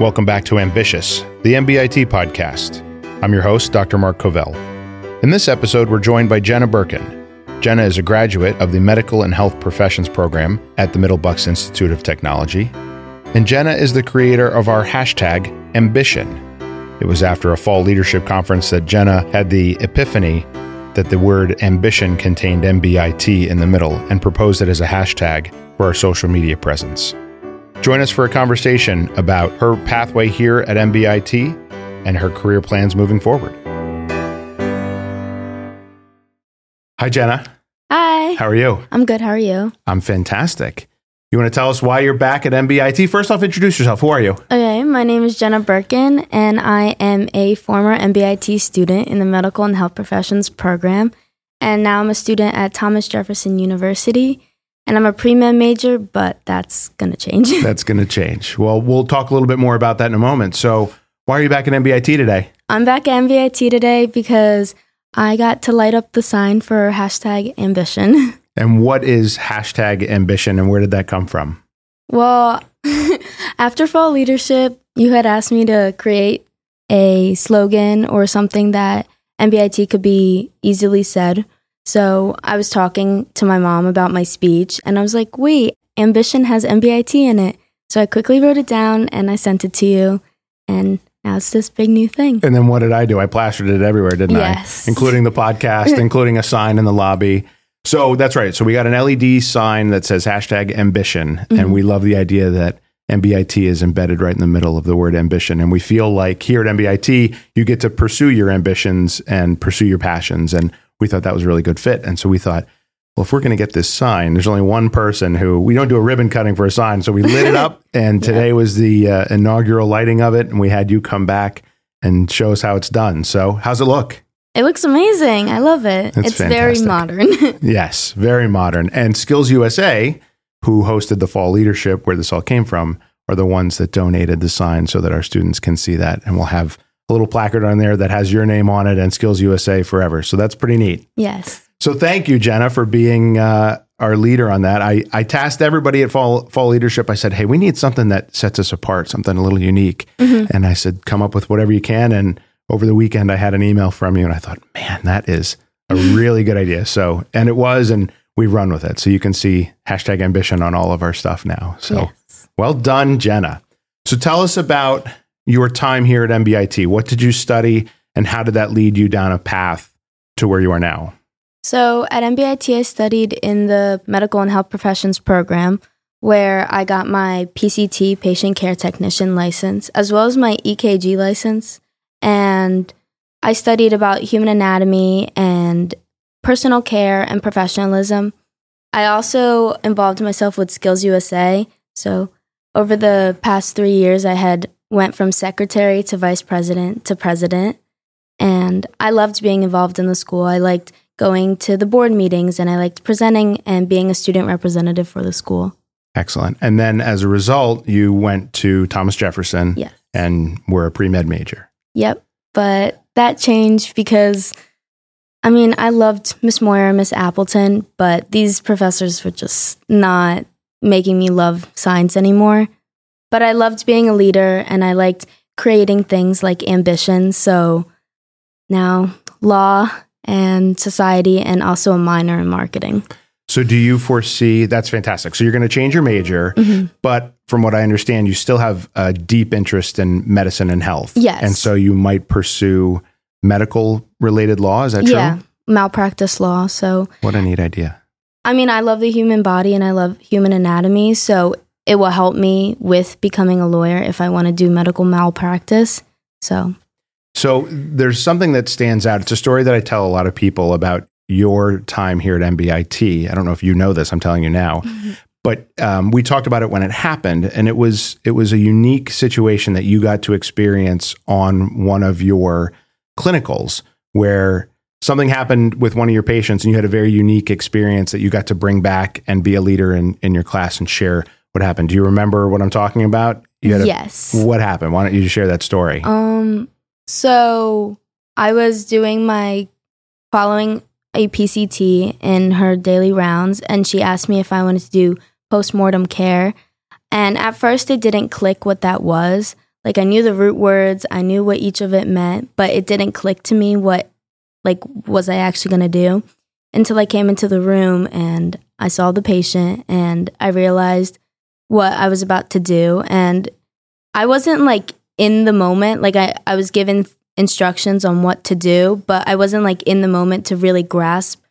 Welcome back to Ambitious, the MBIT podcast. I'm your host, Dr. Mark Covelle. In this episode, we're joined by Jenna Berkun. Jenna is a graduate of the Medical and Health Professions program at the Middle Bucks Institute of Technology. And Jenna is the creator of our hashtag, Ambition. It was after a fall leadership conference that Jenna had the epiphany that the word ambition contained MBIT in the middle and proposed it as a hashtag for our social media presence. Join us for a conversation about her pathway here at MBIT and her career plans moving forward. Hi, Jenna. Hi. How are you? I'm good. How are you? I'm fantastic. You want to tell us why you're back at MBIT? First off, introduce yourself. Who are you? Okay, my name is Jenna Berkun, and I am a former MBIT student in the Medical and Health Professions program. And now I'm a student at Thomas Jefferson University. And I'm a pre med major, but that's going to change. That's going to change. Well, we'll talk a little bit more about that in a moment. So, why are you back at MBIT today? I'm back at MBIT today because I got to light up the sign for hashtag ambition. And what is hashtag ambition and where did that come from? Well, after fall leadership, you had asked me to create a slogan or something that MBIT could be easily said. So I was talking to my mom about my speech and I was like, wait, ambition has MBIT in it. So I quickly wrote it down and I sent it to you. And now it's this big new thing. And then what did I do? I plastered it everywhere, didn't Yes. I? Including the podcast, including a sign in the lobby. So that's right. So we got an LED sign that says hashtag ambition. And we mm-hmm. love the idea that MBIT is embedded right in the middle of the word ambition. And we feel like here at MBIT, you get to pursue your ambitions and pursue your passions. And we thought that was a really good fit. And so we thought, well, if we're going to get this sign, there's only one person who we don't do a ribbon cutting for a sign. So we lit it up. And today was the uh, inaugural lighting of it. And we had you come back and show us how it's done. So, how's it look? It looks amazing. I love it. It's it's very modern. Yes, very modern. And Skills USA, who hosted the fall leadership where this all came from, are the ones that donated the sign so that our students can see that. And we'll have a little placard on there that has your name on it and Skills USA forever. So that's pretty neat. yes. So thank you, Jenna, for being uh, our leader on that. I, I tasked everybody at fall, fall leadership. I said, hey, we need something that sets us apart, something a little unique. And I said, come up with whatever you can. And over the weekend, I had an email from you, and I thought, man, that is a really good idea. So, and it was, and we run with it. So you can see hashtag ambition on all of our stuff now. So Yes. well done, Jenna. So tell us about your time here at MBIT. What did you study, and how did that lead you down a path to where you are now? So at MBIT, I studied in the Medical and Health Professions program, where I got my PCT, Patient Care Technician license, as well as my EKG license. And I studied about human anatomy and personal care and professionalism. I also involved myself with Skills USA. So over the past three years, I had went from secretary to vice president to president. And I loved being involved in the school. I liked going to the board meetings and I liked presenting and being a student representative for the school. Excellent. And then as a result, you went to Thomas Jefferson Yes. and were a pre med major. Yep. But that changed because, I mean, I loved Miss Moyer and Miss Appleton, but these professors were just not making me love science anymore. But I loved being a leader and I liked creating things like ambition. So now law and society and also a minor in marketing. So, do you foresee that's fantastic? So, you're going to change your major, Mhm. but from what I understand, you still have a deep interest in medicine and health. Yes. And so, you might pursue medical related law. Is that true? Yeah, malpractice law. So What a neat idea. I mean, I love the human body and I love human anatomy, so it will help me with becoming a lawyer if I want to do medical malpractice. So, So, there's something that stands out. It's a story that I tell a lot of people about your time here at MBIT. I don't know if you know this, I'm telling you now. But um, we talked about it when it happened, and it was it was a unique situation that you got to experience on one of your clinicals, where something happened with one of your patients, and you had a very unique experience that you got to bring back and be a leader in in your class and share what happened. Do you remember what I'm talking about? You had a, yes. What happened? Why don't you share that story? Um so I was doing my following a PCT in her daily rounds and she asked me if I wanted to do postmortem care. And at first it didn't click what that was. Like I knew the root words, I knew what each of it meant, but it didn't click to me what like was I actually going to do until I came into the room and I saw the patient and I realized what I was about to do and I wasn't like in the moment like I I was given instructions on what to do, but I wasn't like in the moment to really grasp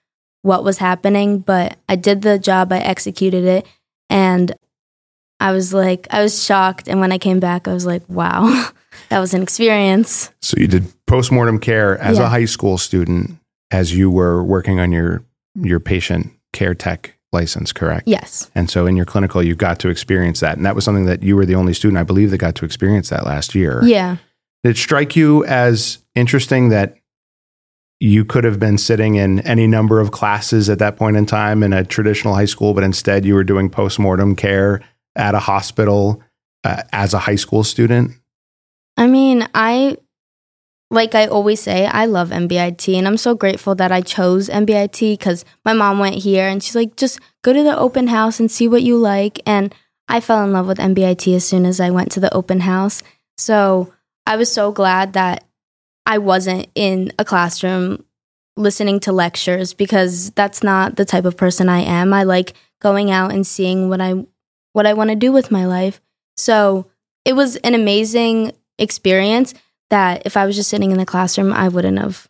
what was happening, but I did the job, I executed it and I was like, I was shocked. And when I came back, I was like, wow, that was an experience. So you did postmortem care as Yeah. a high school student as you were working on your your patient care tech license, correct? Yes. And so in your clinical, you got to experience that. And that was something that you were the only student, I believe, that got to experience that last year. Yeah. Did it strike you as interesting that you could have been sitting in any number of classes at that point in time in a traditional high school, but instead you were doing postmortem care at a hospital uh, as a high school student? I mean, I, like I always say, I love MBIT and I'm so grateful that I chose MBIT because my mom went here and she's like, just go to the open house and see what you like. And I fell in love with MBIT as soon as I went to the open house. So I was so glad that I wasn't in a classroom listening to lectures because that's not the type of person I am. I like going out and seeing what I what I want to do with my life. So it was an amazing experience that if I was just sitting in the classroom, I wouldn't have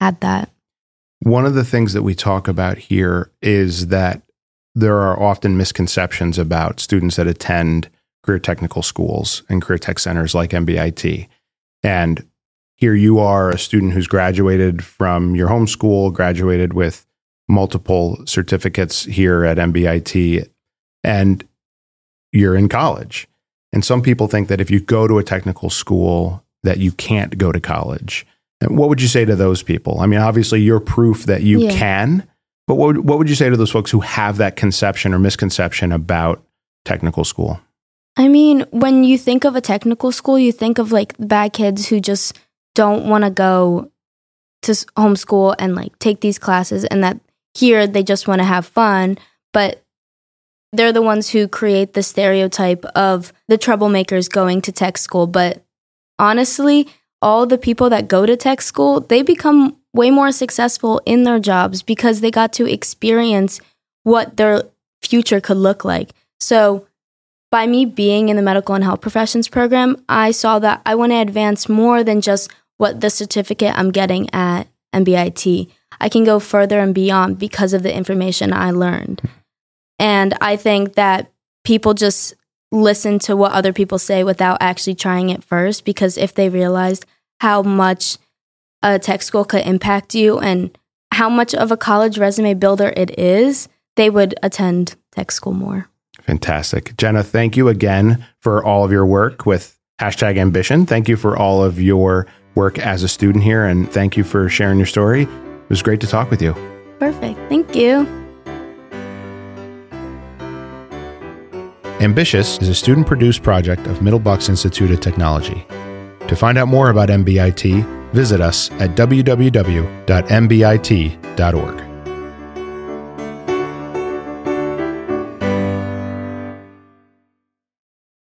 had that. One of the things that we talk about here is that there are often misconceptions about students that attend career technical schools and career tech centers like MBIT. And here you are, a student who's graduated from your home school, graduated with multiple certificates here at MBIT, and you're in college. And some people think that if you go to a technical school, that you can't go to college. And what would you say to those people? I mean, obviously, you're proof that you Yeah. can, but what would, what would you say to those folks who have that conception or misconception about technical school? I mean, when you think of a technical school, you think of like bad kids who just don't want to go to homeschool and like take these classes, and that here they just want to have fun. But they're the ones who create the stereotype of the troublemakers going to tech school. But honestly, all the people that go to tech school, they become way more successful in their jobs because they got to experience what their future could look like. So, by me being in the medical and health professions program, I saw that I want to advance more than just what the certificate I'm getting at MBIT. I can go further and beyond because of the information I learned. And I think that people just listen to what other people say without actually trying it first because if they realized how much a tech school could impact you and how much of a college resume builder it is, they would attend tech school more. Fantastic. Jenna, thank you again for all of your work with hashtag ambition. Thank you for all of your work as a student here, and thank you for sharing your story. It was great to talk with you. Perfect. Thank you. Ambitious is a student produced project of Middle Bucks Institute of Technology. To find out more about MBIT, visit us at www.mbit.org.